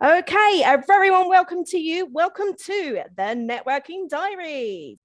Okay, warm welcome to you. Welcome to the Networking Diary.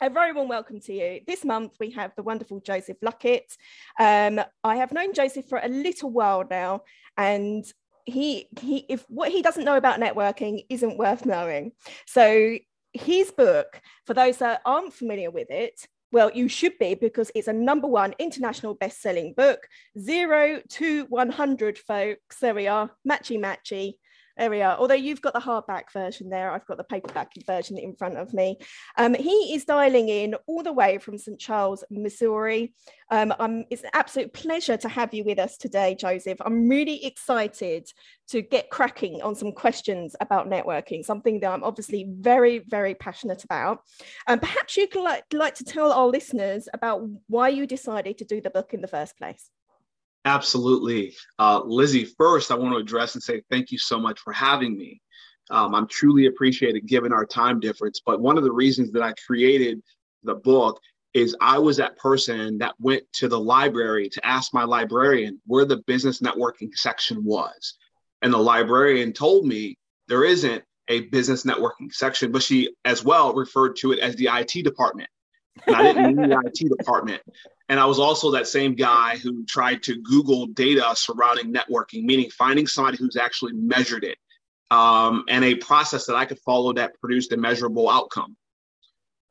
A very warm welcome to you. This month we have the wonderful Joseph Luckett. Um, I have known Joseph for a little while now, and he he if what he doesn't know about networking isn't worth knowing. So his book, for those that aren't familiar with it, well, you should be because it's a number one international best-selling book. Zero to 100, folks. There we are, matchy matchy. There we are. Although you've got the hardback version there, I've got the paperback version in front of me. Um, he is dialing in all the way from St. Charles, Missouri. Um, it's an absolute pleasure to have you with us today, Joseph. I'm really excited to get cracking on some questions about networking, something that I'm obviously very, very passionate about. And um, perhaps you could like, like to tell our listeners about why you decided to do the book in the first place. Absolutely. Uh, Lizzie, first, I want to address and say thank you so much for having me. Um, I'm truly appreciated given our time difference. But one of the reasons that I created the book is I was that person that went to the library to ask my librarian where the business networking section was. And the librarian told me there isn't a business networking section, but she as well referred to it as the IT department. And I didn't mean the IT department. And I was also that same guy who tried to Google data surrounding networking, meaning finding somebody who's actually measured it um, and a process that I could follow that produced a measurable outcome.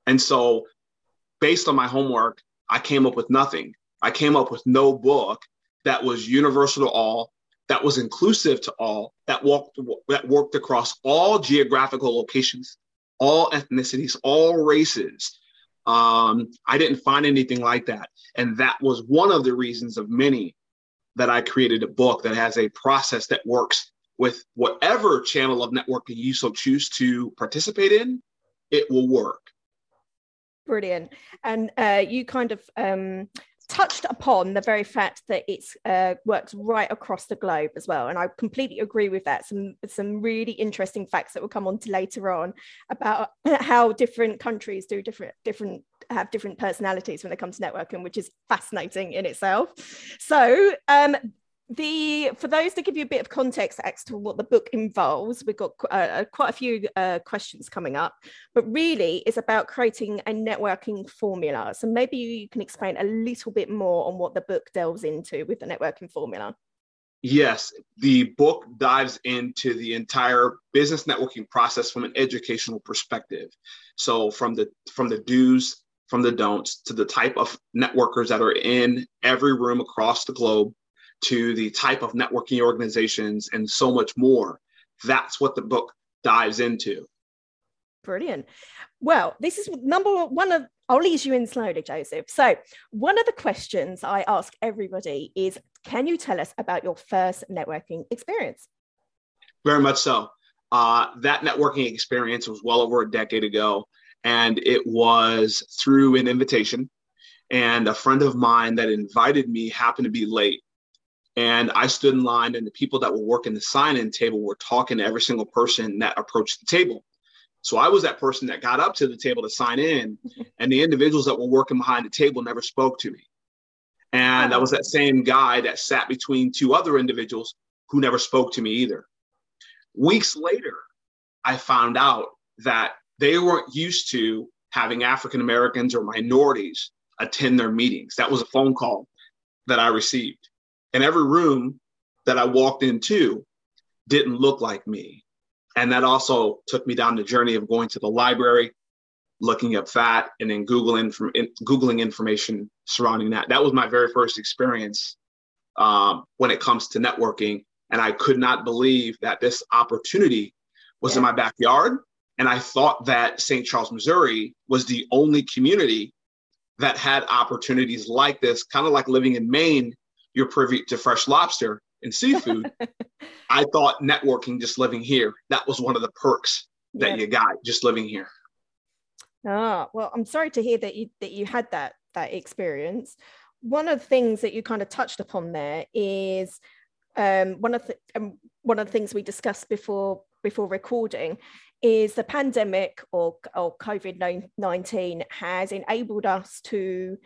And so, based on my homework, I came up with nothing. I came up with no book that was universal to all, that was inclusive to all, that walked that worked across all geographical locations, all ethnicities, all races, um, I didn't find anything like that. And that was one of the reasons of many that I created a book that has a process that works with whatever channel of networking you so choose to participate in, it will work. Brilliant. And uh, you kind of um, touched upon the very fact that it's uh, works right across the globe as well. And I completely agree with that. Some, some really interesting facts that will come on to later on about how different countries do different, different, have different personalities when it comes to networking, which is fascinating in itself. So um, the for those to give you a bit of context as to what the book involves we've got uh, quite a few uh, questions coming up but really it's about creating a networking formula. So maybe you can explain a little bit more on what the book delves into with the networking formula. Yes the book dives into the entire business networking process from an educational perspective. So from the from the do's from the don'ts to the type of networkers that are in every room across the globe to the type of networking organizations and so much more. That's what the book dives into. Brilliant. Well, this is number one of, I'll ease you in slowly, Joseph. So, one of the questions I ask everybody is Can you tell us about your first networking experience? Very much so. Uh, that networking experience was well over a decade ago, and it was through an invitation. And a friend of mine that invited me happened to be late. And I stood in line, and the people that were working the sign in table were talking to every single person that approached the table. So I was that person that got up to the table to sign in, and the individuals that were working behind the table never spoke to me. And I was that same guy that sat between two other individuals who never spoke to me either. Weeks later, I found out that they weren't used to having African Americans or minorities attend their meetings. That was a phone call that I received. And every room that I walked into didn't look like me. And that also took me down the journey of going to the library, looking up that, and then Googling, from, Googling information surrounding that. That was my very first experience um, when it comes to networking. And I could not believe that this opportunity was yeah. in my backyard. And I thought that St. Charles, Missouri was the only community that had opportunities like this, kind of like living in Maine you're privy to fresh lobster and seafood. I thought networking just living here, that was one of the perks that you got just living here. Ah, well, I'm sorry to hear that you that you had that that experience. One of the things that you kind of touched upon there is um, one of the um, one of the things we discussed before before recording is the pandemic or, or COVID 19 has enabled us to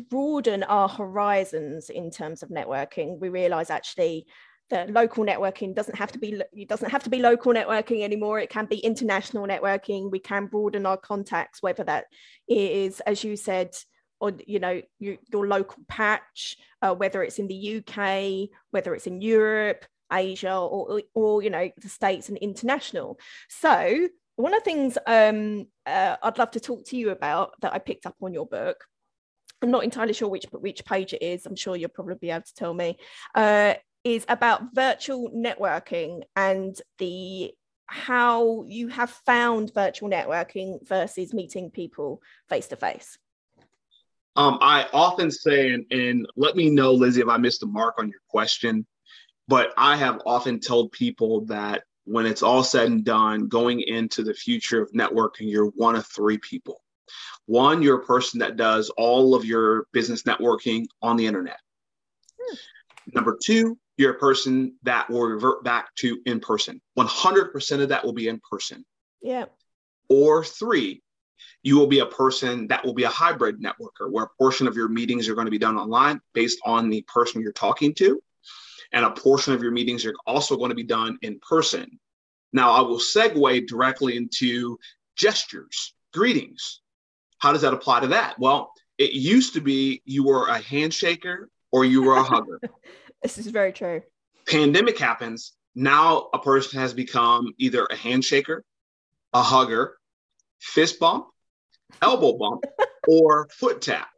broaden our horizons in terms of networking, we realize actually that local networking doesn't have to be it doesn't have to be local networking anymore. It can be international networking. We can broaden our contacts whether that is as you said or you know you, your local patch uh, whether it's in the uk whether it's in europe asia or, or you know the states and international. So one of the things um, uh, i'd love to talk to you about that i picked up on your book I'm not entirely sure which which page it is. I'm sure you'll probably be able to tell me. Uh, is about virtual networking and the how you have found virtual networking versus meeting people face to face. Um, I often say, and, and let me know, Lizzie, if I missed the mark on your question, but I have often told people that when it's all said and done, going into the future of networking, you're one of three people. One, you're a person that does all of your business networking on the internet. Hmm. Number two, you're a person that will revert back to in person. 100% of that will be in person. Yeah. Or three, you will be a person that will be a hybrid networker where a portion of your meetings are going to be done online based on the person you're talking to. And a portion of your meetings are also going to be done in person. Now, I will segue directly into gestures, greetings. How does that apply to that? Well, it used to be you were a handshaker or you were a hugger. This is very true. Pandemic happens. Now a person has become either a handshaker, a hugger, fist bump, elbow bump, or foot tap.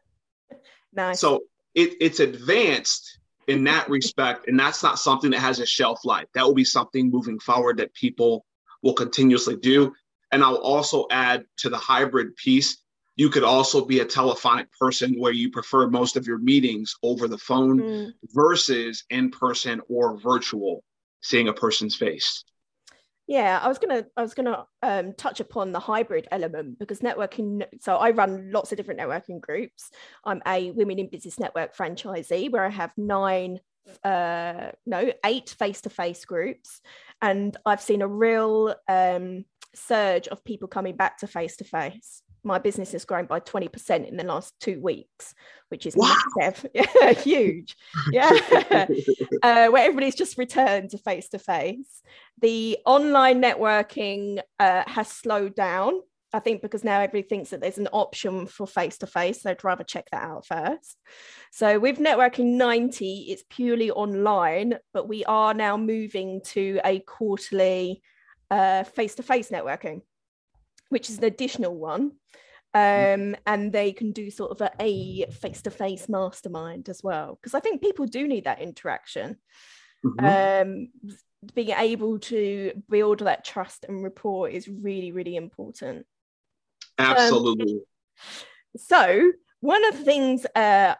Nice. So it, it's advanced in that respect, and that's not something that has a shelf life. That will be something moving forward that people will continuously do. And I'll also add to the hybrid piece you could also be a telephonic person where you prefer most of your meetings over the phone mm. versus in person or virtual, seeing a person's face. Yeah, I was gonna I was gonna um, touch upon the hybrid element because networking. So I run lots of different networking groups. I'm a Women in Business Network franchisee where I have nine, uh, no, eight face-to-face groups, and I've seen a real um, surge of people coming back to face-to-face my business has grown by 20% in the last two weeks, which is wow. massive. Yeah, huge. Yeah. uh, where everybody's just returned to face to face. The online networking uh, has slowed down. I think because now everybody thinks that there's an option for face to face, So they'd rather check that out first. So with networking 90, it's purely online, but we are now moving to a quarterly face to face networking which is an additional one. Um, and they can do sort of a face to face mastermind as well. Because I think people do need that interaction. Mm-hmm. Um, being able to build that trust and rapport is really, really important. Absolutely. Um, so, one of the things uh,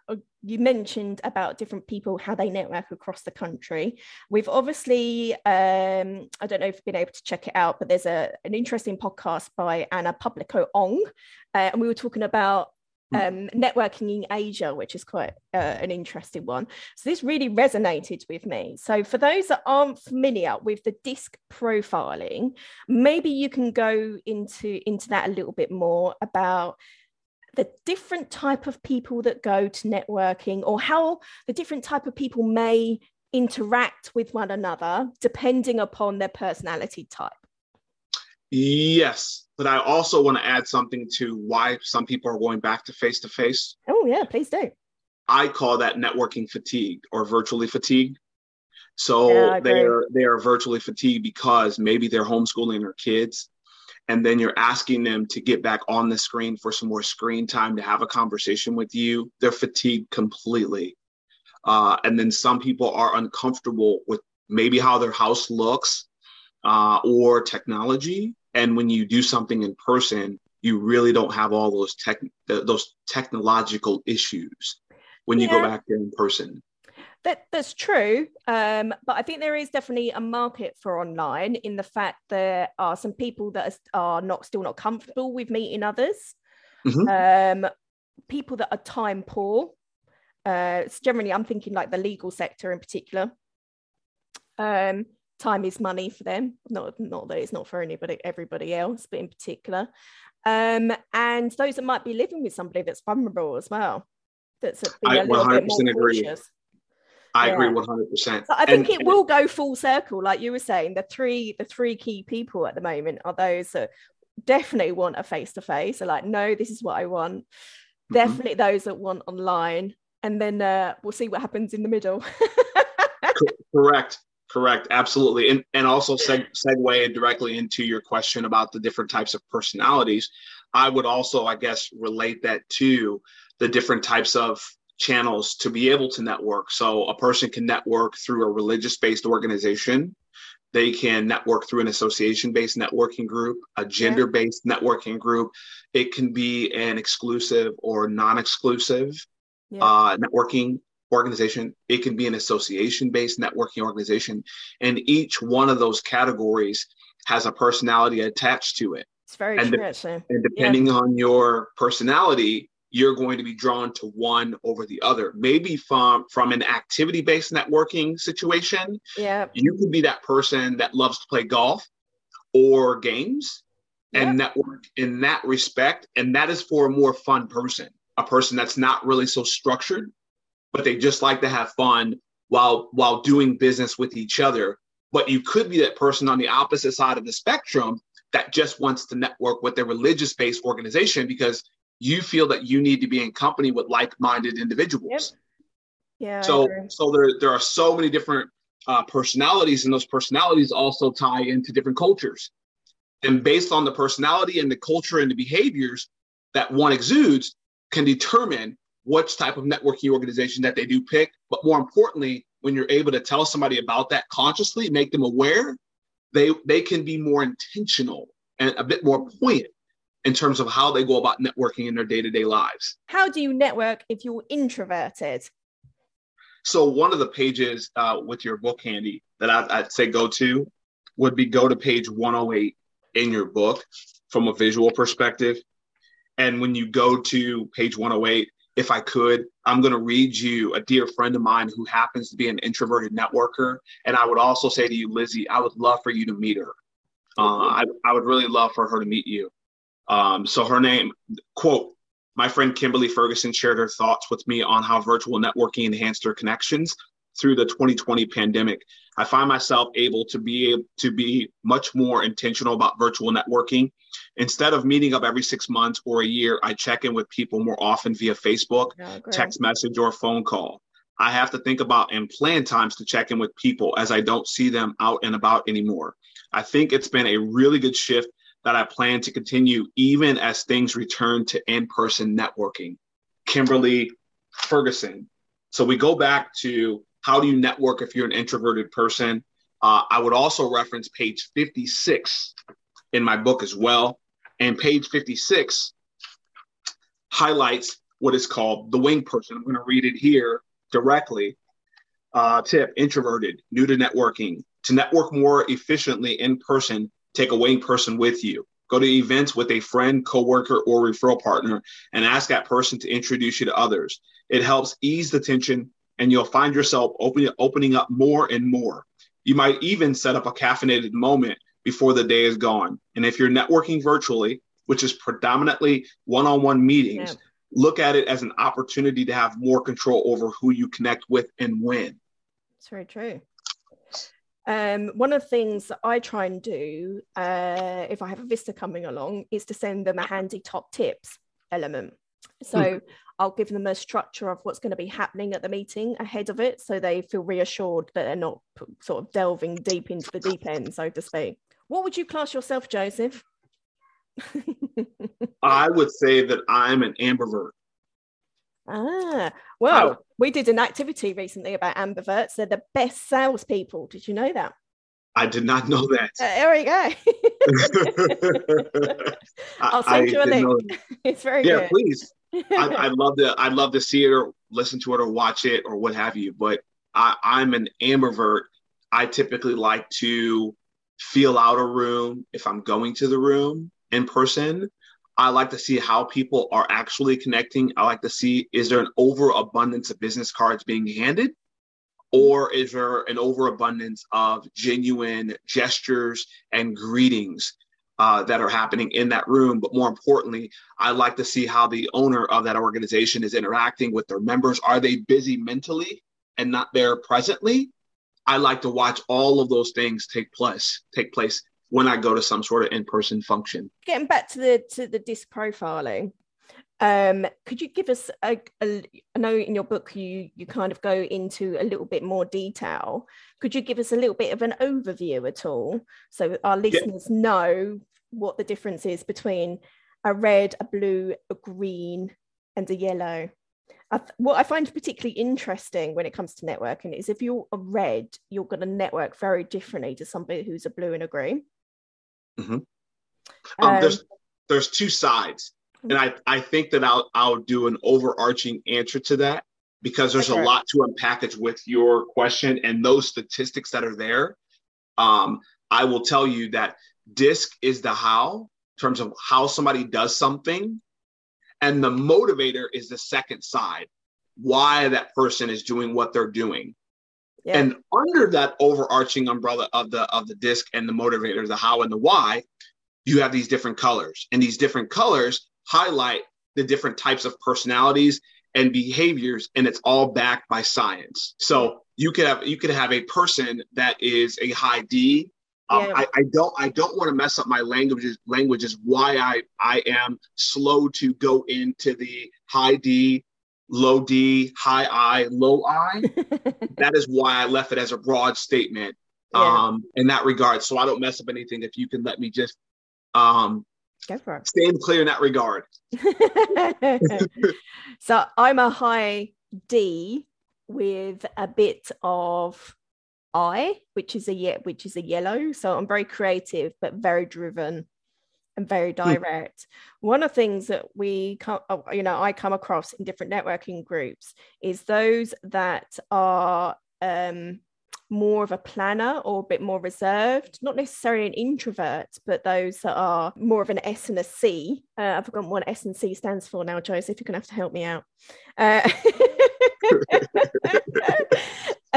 you mentioned about different people how they network across the country we've obviously um, i don't know if you've been able to check it out but there's a, an interesting podcast by anna publico ong uh, and we were talking about hmm. um, networking in Asia, which is quite uh, an interesting one. So this really resonated with me. So for those that aren't familiar with the disc profiling, maybe you can go into into that a little bit more about the different type of people that go to networking or how the different type of people may interact with one another depending upon their personality type. Yes but i also want to add something to why some people are going back to face to face oh yeah please do. I call that networking fatigue or virtually fatigue. So yeah, they're they are virtually fatigued because maybe they're homeschooling their kids and then you're asking them to get back on the screen for some more screen time to have a conversation with you, they're fatigued completely. Uh, and then some people are uncomfortable with maybe how their house looks uh, or technology. And when you do something in person, you really don't have all those tech those technological issues when you yeah. go back there in person. That, that's true. Um, but I think there is definitely a market for online in the fact there are some people that are, not still not comfortable with meeting others. Mm-hmm. Um, people that are time poor. Uh, generally, I'm thinking like the legal sector in particular. Um, time is money for them. Not, not that it's not for anybody, everybody else, but in particular. Um, and those that might be living with somebody that's vulnerable as well. that's I a little bit more agree. cautious. I yeah. agree 100%. So I think and, it will go full circle, like you were saying. The three, the three key people at the moment are those that definitely want a face to face. So like, no, this is what I want. Mm-hmm. Definitely those that want online, and then uh, we'll see what happens in the middle. Correct. Correct. Absolutely. And and also seg- segue directly into your question about the different types of personalities. I would also, I guess, relate that to the different types of channels to be able to network. So a person can network through a religious based organization. They can network through an association based networking group, a gender based yeah. networking group. It can be an exclusive or non exclusive yeah. uh, networking organization. It can be an association based networking organization. And each one of those categories has a personality attached to it. It's very and actually. And depending yeah. on your personality, you're going to be drawn to one over the other. Maybe from from an activity based networking situation, yeah, you could be that person that loves to play golf or games and network in that respect, and that is for a more fun person, a person that's not really so structured, but they just like to have fun while while doing business with each other. But you could be that person on the opposite side of the spectrum that just wants to network with a religious based organization because you feel that you need to be in company with like-minded individuals. Yep. Yeah. So so there there are so many different uh, personalities, and those personalities also tie into different cultures. And based on the personality and the culture and the behaviors that one exudes, can determine which type of networking organization that they do pick. But more importantly, when you're able to tell somebody about that consciously, make them aware, they they can be more intentional and a bit more poignant in terms of how they go about networking in their day-to-day lives. How do you network if you're introverted? So one of the pages uh, with your book handy that I'd, I'd say go to would be go to page 108 in your book from a visual perspective. And when you go to page 108, if I could, I'm going to read you a dear friend of mine who happens to be an introverted networker. And I would also say to you, Lizzie, I would love for you to meet her. Uh, I, I would really love for her to meet you. Um, so her name, quote, my friend Kimberly Ferguson shared her thoughts with me on how virtual networking enhanced her connections through the 2020 pandemic. I find myself able to be able to be much more intentional about virtual networking. Instead of meeting up every six months or a year, I check in with people more often via Facebook, oh, text message, or phone call. I have to think about and plan times to check in with people as I don't see them out and about anymore. I think it's been a really good shift that I plan to continue even as things return to in person networking. Kimberly Ferguson. So we go back to how do you network if you're an introverted person? Uh, I would also reference page 56 in my book as well. And page 56 highlights what is called the wing person. I'm going to read it here directly. Uh, tip introverted, new to networking. To network more efficiently in person, take a wing person with you. Go to events with a friend, coworker, or referral partner and ask that person to introduce you to others. It helps ease the tension and you'll find yourself opening, opening up more and more. You might even set up a caffeinated moment before the day is gone. And if you're networking virtually, which is predominantly one on one meetings, yeah. look at it as an opportunity to have more control over who you connect with and when. It's very true. Um, one of the things that I try and do uh, if I have a visitor coming along is to send them a handy top tips element. So mm. I'll give them a structure of what's going to be happening at the meeting ahead of it so they feel reassured that they're not sort of delving deep into the deep end, so to speak. What would you class yourself, Joseph? I would say that I'm an ambivert. Ah, well, oh. we did an activity recently about ambiverts. They're the best salespeople. Did you know that? I did not know that. Uh, there we go. I'll send I you a link. It's very good. yeah, good. please. I, I'd love to. I'd love to see it or listen to it or watch it or what have you. But I, I'm an ambivert. I typically like to feel out a room if I'm going to the room in person. I like to see how people are actually connecting. I like to see is there an overabundance of business cards being handed? Or is there an overabundance of genuine gestures and greetings? uh, that are happening in that room. But more importantly, I like to see how the owner of that organization is interacting with their members. Are they busy mentally and not there presently? I like to watch all of those things take place take place when I go to some sort of in-person function. Getting back to the to the disc profiling, um, could you give us a, a? I know in your book you you kind of go into a little bit more detail. Could you give us a little bit of an overview at all, so our listeners yeah. know what the difference is between a red, a blue, a green, and a yellow? I th- what I find particularly interesting when it comes to networking is if you're a red, you're going to network very differently to somebody who's a blue and a green. Mm-hmm. Um, um, there's there's two sides, and I I think that I'll I'll do an overarching answer to that because there's okay. a lot to unpackage with your question and those statistics that are there. Um, I will tell you that DISC is the how in terms of how somebody does something and the motivator is the second side, why that person is doing what they're doing. Yeah. And under that overarching umbrella of the of the disc and the motivator, the how and the why, you have these different colors. And these different colors highlight the different types of personalities and behaviors, and it's all backed by science. So you could have you could have a person that is a high D um, yeah. I, I, don't I don't want to mess up my languages languages why I I am slow to go into the high D, low D, high I, low I. that is why I left it as a broad statement yeah. um, in that regard. So I don't mess up anything. If you can let me just um, stand clear in that regard. so I'm a high D with a bit of I, which is a ye- which is a yellow. So I'm very creative, but very driven and very hmm. direct. Mm. One of the things that we come, uh, you know, I come across in different networking groups is those that are um, more of a planner or a bit more reserved, not necessarily an introvert, but those that are more of an S and a C. Uh, I've forgotten what S and C stands for now, Joseph. You're going to have to help me out. Uh,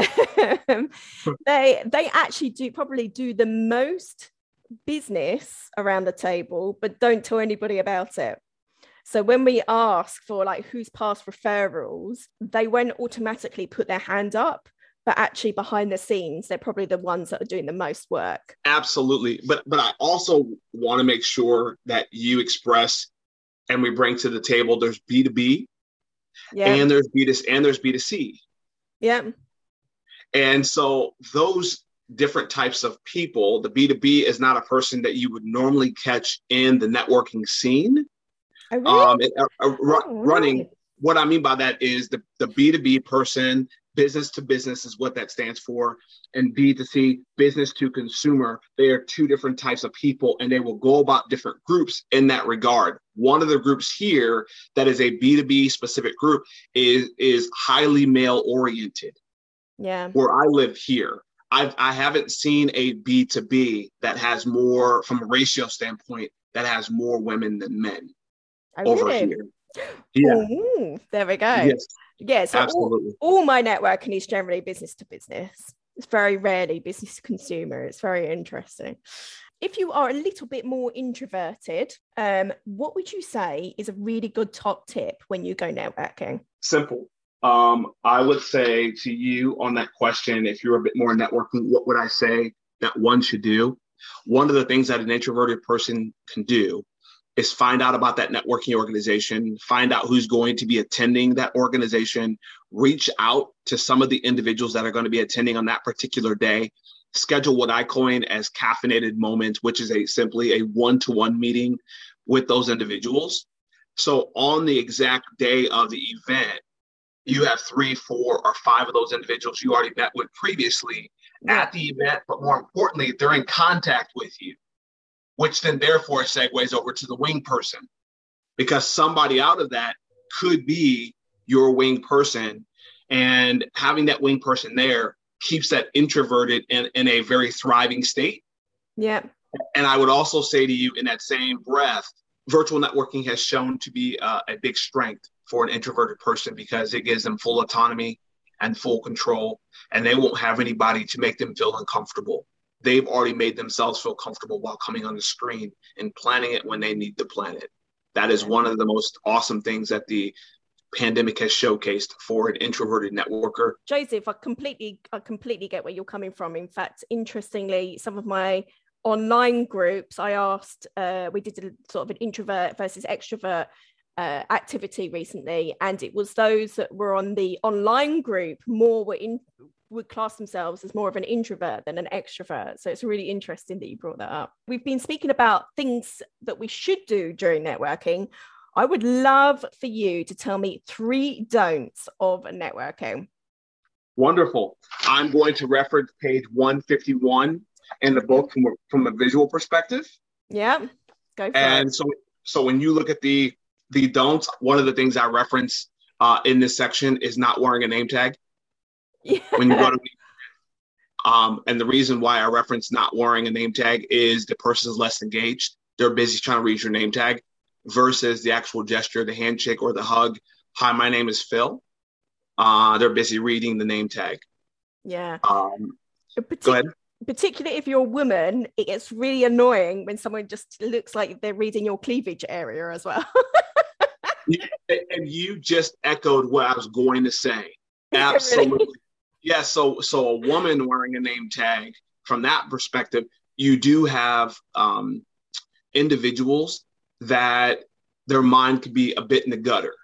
they they actually do probably do the most business around the table, but don't tell anybody about it. So when we ask for like who's past referrals, they won't automatically put their hand up, but actually behind the scenes, they're probably the ones that are doing the most work. Absolutely. But but I also want to make sure that you express and we bring to the table there's B2B and there's B2 and there's B2C. Yeah. And so those different types of people, the B2B is not a person that you would normally catch in the networking scene. Oh, really? Um, it, uh, uh, oh, running, what I mean by that is the, the B2B person, business to business is what that stands for. And B2C, business to consumer, they are two different types of people and they will go about different groups in that regard. One of the groups here that is a B2B specific group is, is highly male oriented yeah where i live here I've, i haven't seen a b2b that has more from a ratio standpoint that has more women than men oh, over really? here yeah Ooh, there we go yes, yes so absolutely. All, all my networking is generally business to business it's very rarely business to consumer it's very interesting if you are a little bit more introverted, um, what would you say is a really good top tip when you go networking? Simple. Um, I would say to you on that question, if you're a bit more networking, what would I say that one should do? One of the things that an introverted person can do is find out about that networking organization, find out who's going to be attending that organization, reach out to some of the individuals that are going to be attending on that particular day, schedule what I coin as caffeinated moments, which is a simply a one-to-one meeting with those individuals. So on the exact day of the event, you have three, four, or five of those individuals you already met with previously at the event, but more importantly, they're in contact with you, which then therefore segues over to the wing person because somebody out of that could be your wing person. And having that wing person there keeps that introverted in, in a very thriving state. Yeah. And I would also say to you in that same breath, virtual networking has shown to be uh, a big strength for an introverted person because it gives them full autonomy and full control, and they won't have anybody to make them feel uncomfortable. they've already made themselves feel comfortable while coming on the screen and planning it when they need to plan it. That is one of the most awesome things that the pandemic has showcased for an introverted networker. Joseph, I completely I completely get where you're coming from. In fact, interestingly, some of my online groups, I asked, uh, we did a sort of an introvert versus extrovert uh, activity recently, and it was those that were on the online group more were in would class themselves as more of an introvert than an extrovert. So it's really interesting that you brought that up. We've been speaking about things that we should do during networking. I would love for you to tell me three don'ts of networking. Wonderful. I'm going to reference page 151 in the book from a, from a visual perspective. Yeah, go for and it. And so so when you look at the the don'ts, one of the things I reference uh, in this section is not wearing a name tag. Yeah. When you go to um, and the reason why I reference not wearing a name tag is the person is less engaged. They're busy trying to read your name tag versus the actual gesture, the handshake or the hug. Hi, my name is Phil. Uh, they're busy reading the name tag. Yeah. Um, Partic- go ahead. Particularly if you're a woman, it gets really annoying when someone just looks like they're reading your cleavage area as well. and you just echoed what I was going to say. Absolutely. yeah. So, so a woman wearing a name tag, from that perspective, you do have um, individuals that their mind could be a bit in the gutter.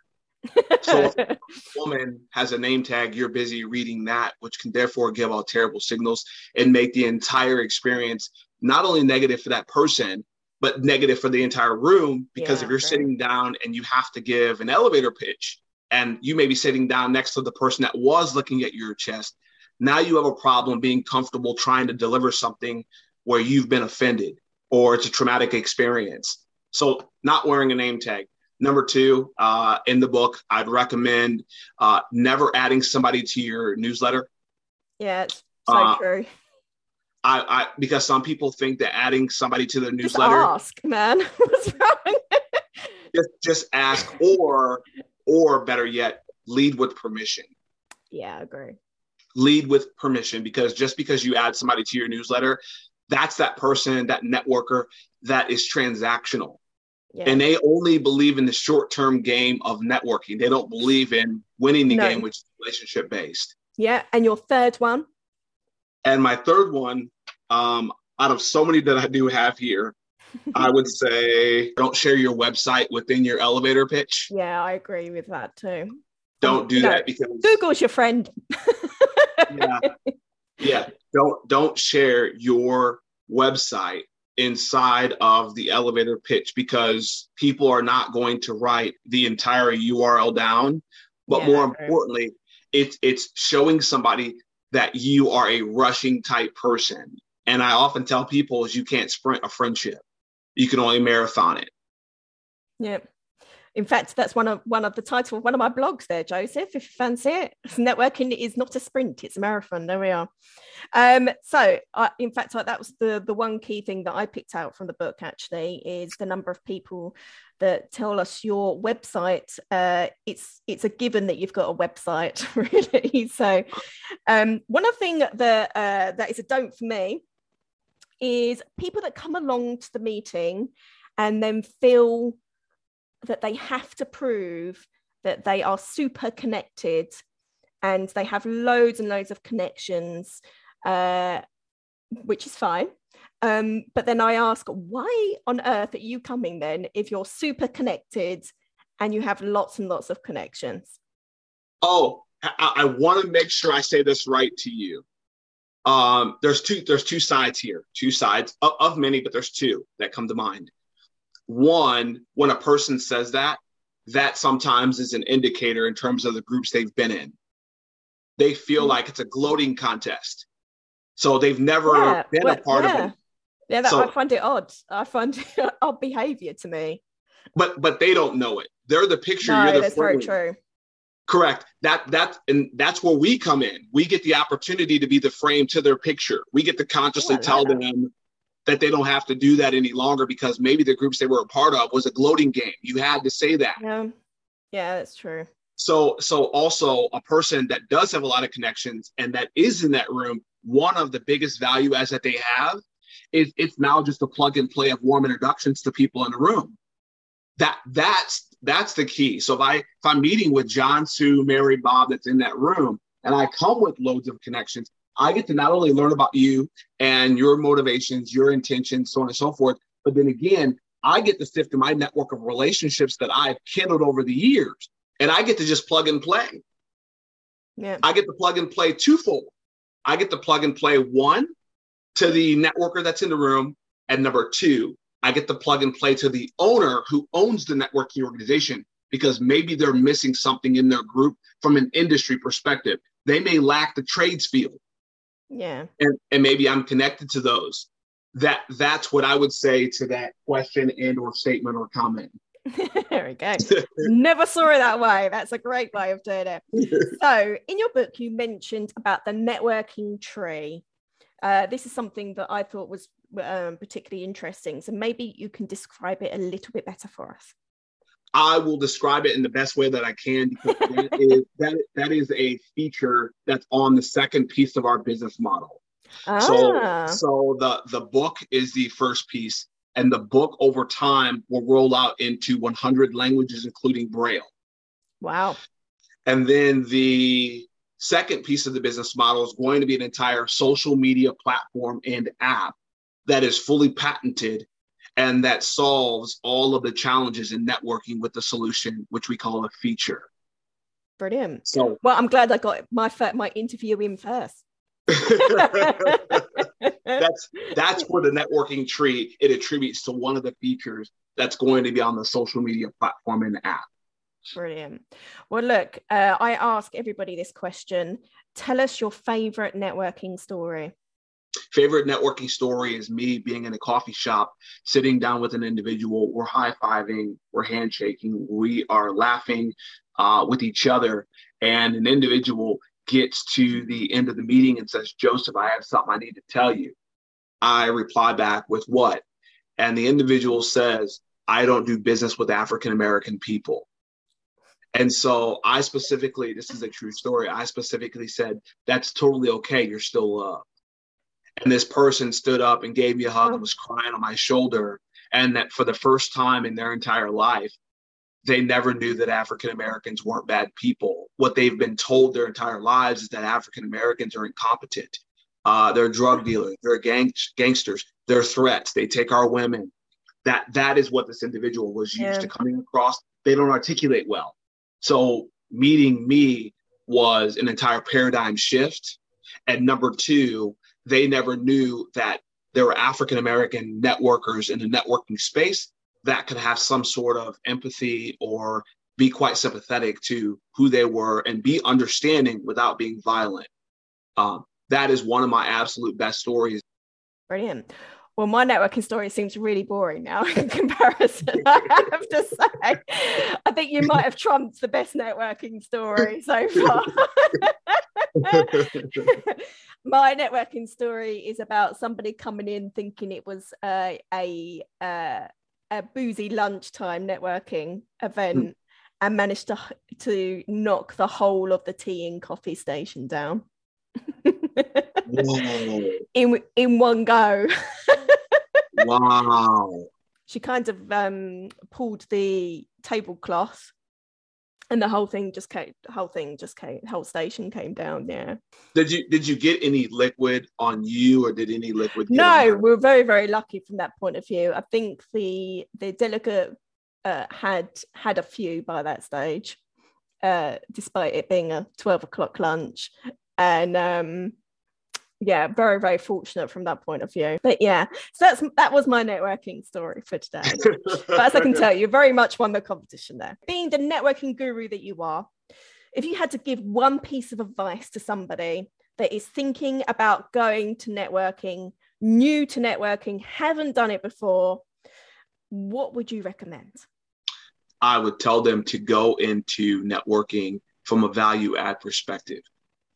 So, if a woman has a name tag, you're busy reading that, which can therefore give out terrible signals and make the entire experience not only negative for that person, but negative for the entire room. Because Yeah, if you're sitting down and you have to give an elevator pitch, and you may be sitting down next to the person that was looking at your chest, now you have a problem being comfortable trying to deliver something where you've been offended or it's a traumatic experience. So, not wearing a name tag. Number two, uh, in the book, I'd recommend uh, never adding somebody to your newsletter. yeah, it's so Uh, true. I, I because some people think that adding somebody to their Just newsletter ask, man. What's wrong? just just ask or or better yet, lead with permission. yeah, I agree. Lead with permission because just because you add somebody to your newsletter, that's that person, that networker that is transactional. Yeah. and they only believe in the short-term game of networking. They don't believe in winning the No. game, which is relationship based. yeah. And your third one? And my third one, um, out of so many that I do have here, I would say don't share your website within your elevator pitch. Yeah, I agree with that too. Don't do No. that because Google's your friend. yeah, yeah, don't don't share your website inside of the elevator pitch because people are not going to write the entire URL down. But Yeah, more importantly, it's it's showing somebody that you are a rushing type person. And I often tell people is you can't sprint a friendship. You can only marathon it. Yeah. In fact, that's one of one of the title of one of my blogs there, Joseph. If you fancy it, networking is not a sprint; it's a marathon. There we are. Um, so, I, in fact, that was the the one key thing that I picked out from the book. Actually, is the number of people that tell us your website. Uh, it's it's a given that you've got a website, really. So, um, one other thing that uh, that is a don't for me is people that come along to the meeting and then feel that they have to prove that they are super connected and they have loads and loads of connections, uh, which is fine. Um, but then I ask, why on earth are you coming then if you're super connected and you have lots and lots of connections? Oh, I, I want to make sure I say this right to you. Um, there's two. There's two sides here. Two sides of, of many, but there's two that come to mind. One, when a person says that, that sometimes is an indicator in terms of the groups they've been in. They feel Mhm. like it's a gloating contest, so they've never Yeah, been well, a part yeah. of it. Yeah, that, So- I find it odd. I find it odd behavior to me. But but they don't know it. They're the picture. No, you're the that's very true. Correct. That that and that's where we come in. We get the opportunity to be the frame to their picture. We get to consciously like tell them that they don't have to do that any longer because maybe the groups they were a part of was a gloating game. You had to say that. Yeah, yeah, that's true. So so also a person that does have a lot of connections and that is in that room one of the biggest value adds that they have is it's now just a plug and play of warm introductions to people in the room. That that's that's the key. So if I if I'm meeting with John, Sue, Mary, Bob that's in that room, and I come with loads of connections, I get to not only learn about you and your motivations, your intentions, so on and so forth, but then again, I get to sift through my network of relationships that I've kindled over the years, and I get to just plug and play. Yeah. I get to plug and play twofold. I get to plug and play one to the networker that's in the room, and number two, I get to plug and play to the owner who owns the networking organization because maybe they're missing something in their group from an industry perspective. They may lack the trades field. Yeah. And, and maybe I'm connected to those. That that's what I would say to that question and or statement or comment. there we go. Never saw it that way. That's a great way of doing it. so, in your book, you mentioned about the networking tree. Uh, this is something that I thought was um, particularly interesting. So, maybe you can describe it a little bit better for us. I will describe it in the best way that I can because that is that, that is a feature that's on the second piece of our business model. Ah. So so the the book is the first piece and the book over time will roll out into 100 languages including braille. Wow. And then the second piece of the business model is going to be an entire social media platform and app that is fully patented and that solves all of the challenges in networking with the solution, which we call a feature. Brilliant. So, well, I'm glad I got my my interview in first. that's that's where the networking tree it attributes to one of the features that's going to be on the social media platform and app. Brilliant. Well, look, uh, I ask everybody this question. Tell us your favorite networking story favorite networking story is me being in a coffee shop, sitting down with an individual. We're high fiving, we're handshaking, we are laughing uh, with each other. And an individual gets to the end of the meeting and says, Joseph, I have something I need to tell you. I reply back with what? And the individual says, I don't do business with African American people. And so I specifically, this is a true story. I specifically said, that's totally okay. You're still loved and this person stood up and gave me a hug and was crying on my shoulder. And that for the first time in their entire life they never knew that african americans weren't bad people. What they've been told their entire lives is that african americans are incompetent. Uh, they're drug dealers. They're gang- gangsters. They're threats. They take our women. That that is what this individual was used yeah. to coming across. They don't articulate well. So meeting me was an entire paradigm shift. And number two they never knew that there were African American networkers in the networking space that could have some sort of empathy or be quite sympathetic to who they were and be understanding without being violent. Um, that is one of my absolute best stories. Brilliant. Well, my networking story seems really boring now in comparison. I have to say, I think you might have trumped the best networking story so far. my networking story is about somebody coming in thinking it was uh, a uh, a boozy lunchtime networking event mm. and managed to to knock the whole of the tea and coffee station down in in one go wow. She kind of um, pulled the tablecloth and the whole thing just came the whole thing just came whole station came down yeah. Did you did you get any liquid on you or did any liquid no we are very very lucky from that point of view. I think the the delegate uh, had had a few by that stage uh, despite it being a 12 o'clock lunch. And um yeah, very, very fortunate from that point of view. But yeah, so that's that was my networking story for today. but as I can tell, you very much won the competition there. Being the networking guru that you are, if you had to give one piece of advice to somebody that is thinking about going to networking, new to networking, haven't done it before, what would you recommend? I would tell them to go into networking from a value add perspective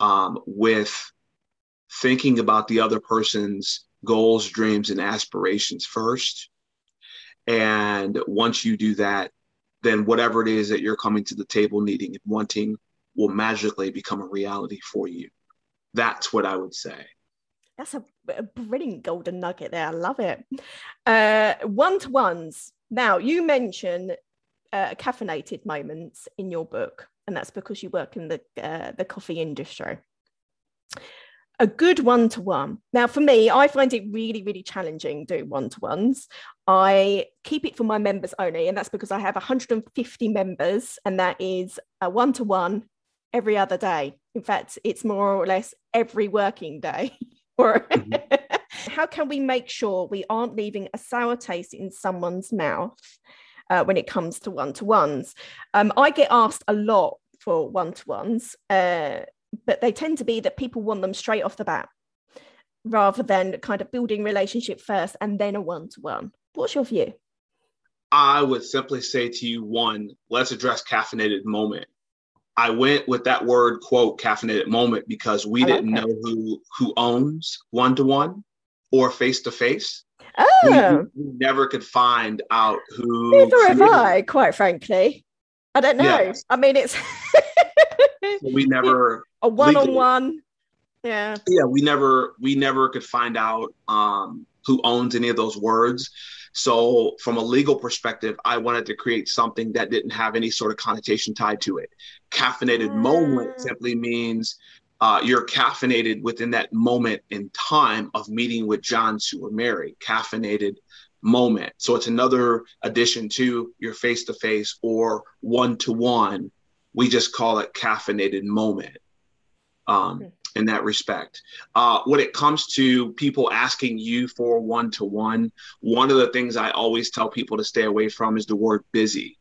um, with thinking about the other person's goals, dreams, and aspirations first. And once you do that, then whatever it is that you're coming to the table needing and wanting will magically become a reality for you. That's what I would say. That's a, a brilliant golden nugget there. I love it. Uh, one to ones. Now, you mention uh, caffeinated moments in your book, and that's because you work in the uh, the coffee industry. A good one to one. Now, for me, I find it really, really challenging doing one to ones. I keep it for my members only, and that's because I have 150 members, and that is a one to one every other day. In fact, it's more or less every working day. mm-hmm. how can we make sure we aren't leaving a sour taste in someone's mouth uh, when it comes to one to ones? Um, I get asked a lot for one to ones, uh, but they tend to be that people want them straight off the bat rather than kind of building relationship first and then a one to one. What's your view? I would simply say to you one, let's address caffeinated moment. I went with that word quote caffeinated moment because we like didn't that. know who who owns one to one or face to face. Oh, we, we, never could find out who. Neither have I, quite frankly. I don't know. Yes. I mean, it's we never a one on one. Yeah. Yeah, we never we never could find out um, who owns any of those words. So, from a legal perspective, I wanted to create something that didn't have any sort of connotation tied to it. Caffeinated mm. moment simply means uh, you're caffeinated within that moment in time of meeting with John, Sue, or Mary. Caffeinated moment. So, it's another addition to your face to face or one to one. We just call it caffeinated moment. Um, mm in that respect. Uh, when it comes to people asking you for one to one, one of the things I always tell people to stay away from is the word busy.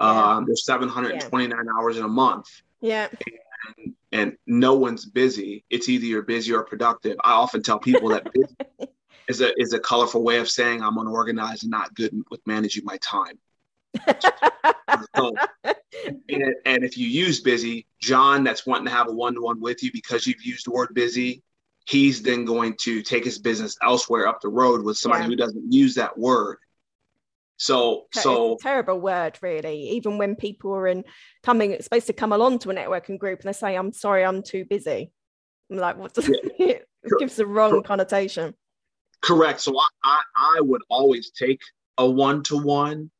Yeah. Um, there's 729 yeah. hours in a month. Yeah. And, and, no one's busy. It's either you're busy or productive. I often tell people that busy is a is a colorful way of saying I'm unorganized and not good with managing my time. So, and, and if you use busy, John, that's wanting to have a one to one with you because you've used the word busy, he's then going to take his business elsewhere up the road with somebody yeah. who doesn't use that word. So, so terrible word, really. Even when people are in coming, it's supposed to come along to a networking group and they say, "I'm sorry, I'm too busy." I'm like, what does yeah. it gives the wrong Correct. connotation? Correct. So I, I, I would always take a one to one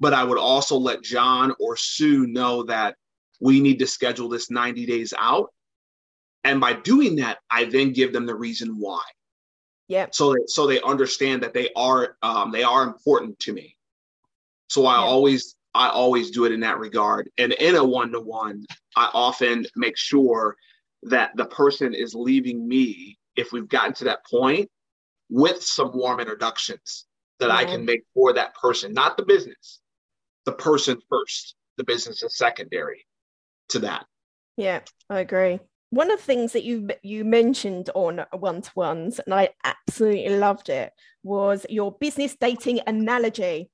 but I would also let John or Sue know that we need to schedule this 90 days out. And by doing that, I then give them the reason why. Yeah. So that so they understand that they are um, they are important to me. So I always I always do it in that regard. And in a one to one, I often make sure that the person is leaving me if we've gotten to that point with some warm introductions that I can make for that person, not the business, the person first, the business is secondary to that. Yeah, I agree. One of the things that you you mentioned on one to ones, and I absolutely loved it, was your business dating analogy.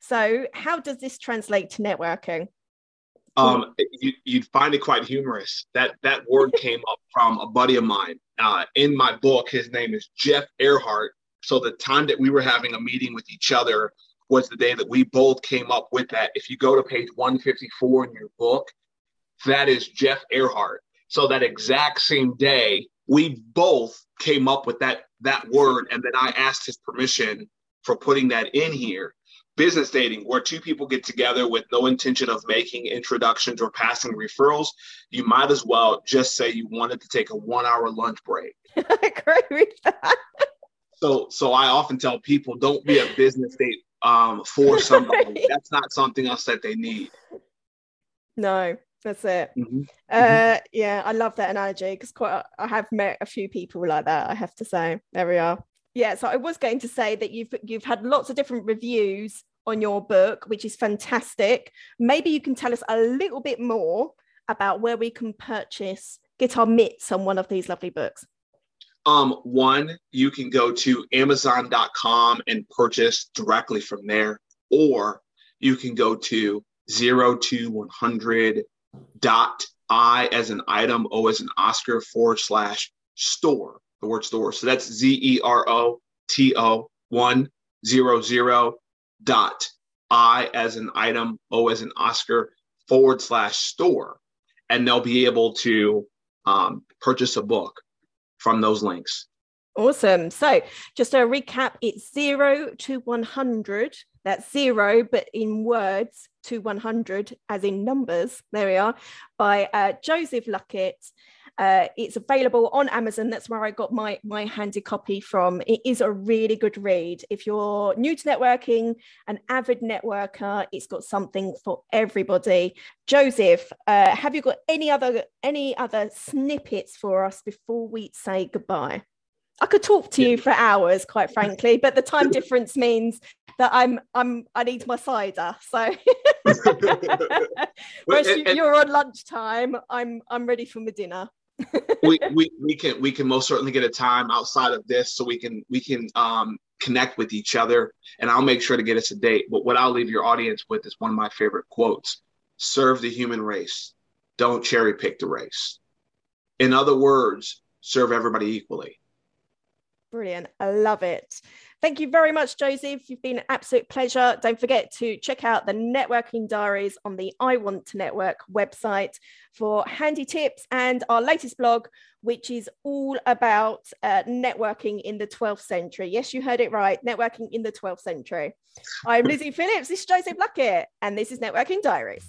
So, how does this translate to networking? Um, you, would find it quite humorous. That that word came up from a buddy of mine. Uh, in my book, his name is Jeff Earhart. So the time that we were having a meeting with each other, was the day that we both came up with that. If you go to page 154 in your book, that is Jeff Earhart. So that exact same day, we both came up with that that word, and then I asked his permission for putting that in here. Business dating, where two people get together with no intention of making introductions or passing referrals, you might as well just say you wanted to take a one-hour lunch break. I agree with that. So, so I often tell people, don't be a business date um, for somebody. that's not something else that they need. No, that's it. Mm-hmm. Uh, mm-hmm. Yeah, I love that analogy because quite I have met a few people like that. I have to say, there we are. Yeah, so I was going to say that you've you've had lots of different reviews on your book, which is fantastic. Maybe you can tell us a little bit more about where we can purchase, get our mitts on one of these lovely books. Um, one, you can go to Amazon.com and purchase directly from there, or you can go to zero to 100 dot I as an item, O as an Oscar forward slash store, the word store. So that's Z E R O T O one zero zero dot I as an item, O as an Oscar forward slash store. And they'll be able to um, purchase a book from those links. Awesome. So, just a recap it's zero to 100. That's zero, but in words to 100, as in numbers. There we are, by uh, Joseph Luckett. Uh, it's available on Amazon. That's where I got my my handy copy from. It is a really good read. If you're new to networking, an avid networker, it's got something for everybody. Joseph, uh, have you got any other any other snippets for us before we say goodbye? I could talk to you for hours, quite frankly, but the time difference means that I'm I'm I need my cider. So whereas you're on lunchtime, I'm I'm ready for my dinner. We, we we can we can most certainly get a time outside of this so we can we can um connect with each other and I'll make sure to get us a date. But what I'll leave your audience with is one of my favorite quotes. Serve the human race. Don't cherry pick the race. In other words, serve everybody equally. Brilliant. I love it. Thank you very much, Joseph. You've been an absolute pleasure. Don't forget to check out the networking diaries on the I Want to Network website for handy tips and our latest blog, which is all about uh, networking in the 12th century. Yes, you heard it right. Networking in the 12th century. I'm Lizzie Phillips. This is Joseph Luckett, and this is Networking Diaries.